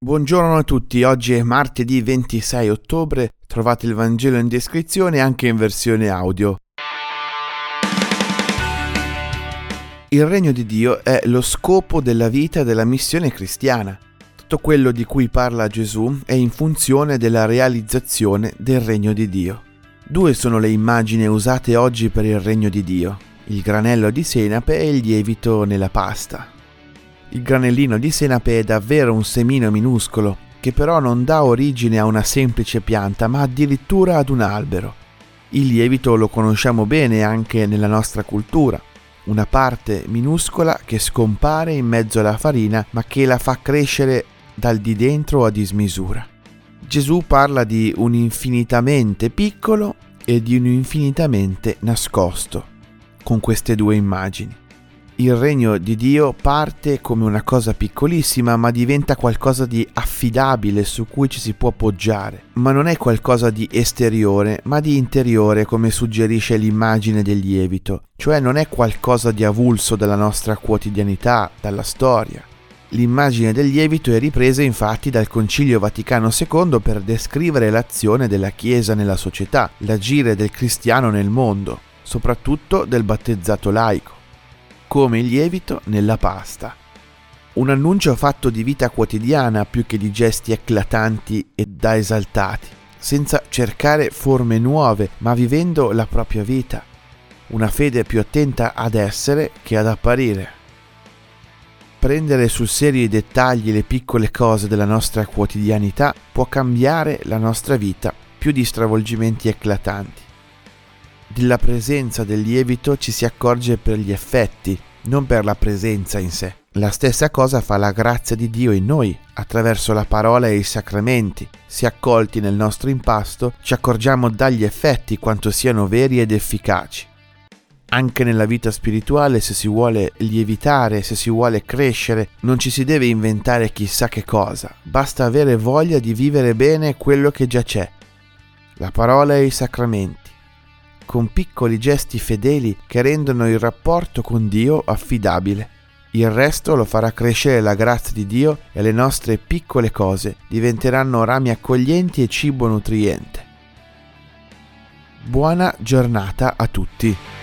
Buongiorno a tutti, oggi è martedì 26 ottobre, trovate il Vangelo in descrizione anche in versione audio. Il regno di Dio è lo scopo della vita della missione cristiana. Tutto quello di cui parla Gesù è in funzione della realizzazione del regno di Dio. Due sono le immagini usate oggi per il regno di Dio, il granello di senape e il lievito nella pasta. Il granellino di senape è davvero un semino minuscolo, che però non dà origine a una semplice pianta, ma addirittura ad un albero. Il lievito lo conosciamo bene anche nella nostra cultura, una parte minuscola che scompare in mezzo alla farina, ma che la fa crescere dal di dentro a dismisura. Gesù parla di un infinitamente piccolo e di un infinitamente nascosto con queste due immagini il regno di Dio parte come una cosa piccolissima ma diventa qualcosa di affidabile su cui ci si può poggiare, ma non è qualcosa di esteriore ma di interiore come suggerisce l'immagine del lievito, cioè non è qualcosa di avulso dalla nostra quotidianità, dalla storia. L'immagine del lievito è ripresa infatti dal Concilio Vaticano II per descrivere l'azione della Chiesa nella società, l'agire del cristiano nel mondo, soprattutto del battezzato laico come il lievito nella pasta. Un annuncio fatto di vita quotidiana più che di gesti eclatanti e da esaltati, senza cercare forme nuove, ma vivendo la propria vita. Una fede più attenta ad essere che ad apparire. Prendere sul serio i dettagli e le piccole cose della nostra quotidianità può cambiare la nostra vita più di stravolgimenti eclatanti. Della presenza del lievito ci si accorge per gli effetti, non per la presenza in sé. La stessa cosa fa la grazia di Dio in noi, attraverso la parola e i sacramenti. Se accolti nel nostro impasto, ci accorgiamo dagli effetti quanto siano veri ed efficaci. Anche nella vita spirituale, se si vuole lievitare, se si vuole crescere, non ci si deve inventare chissà che cosa, basta avere voglia di vivere bene quello che già c'è. La parola e i sacramenti con piccoli gesti fedeli che rendono il rapporto con Dio affidabile. Il resto lo farà crescere la grazia di Dio e le nostre piccole cose diventeranno rami accoglienti e cibo nutriente. Buona giornata a tutti.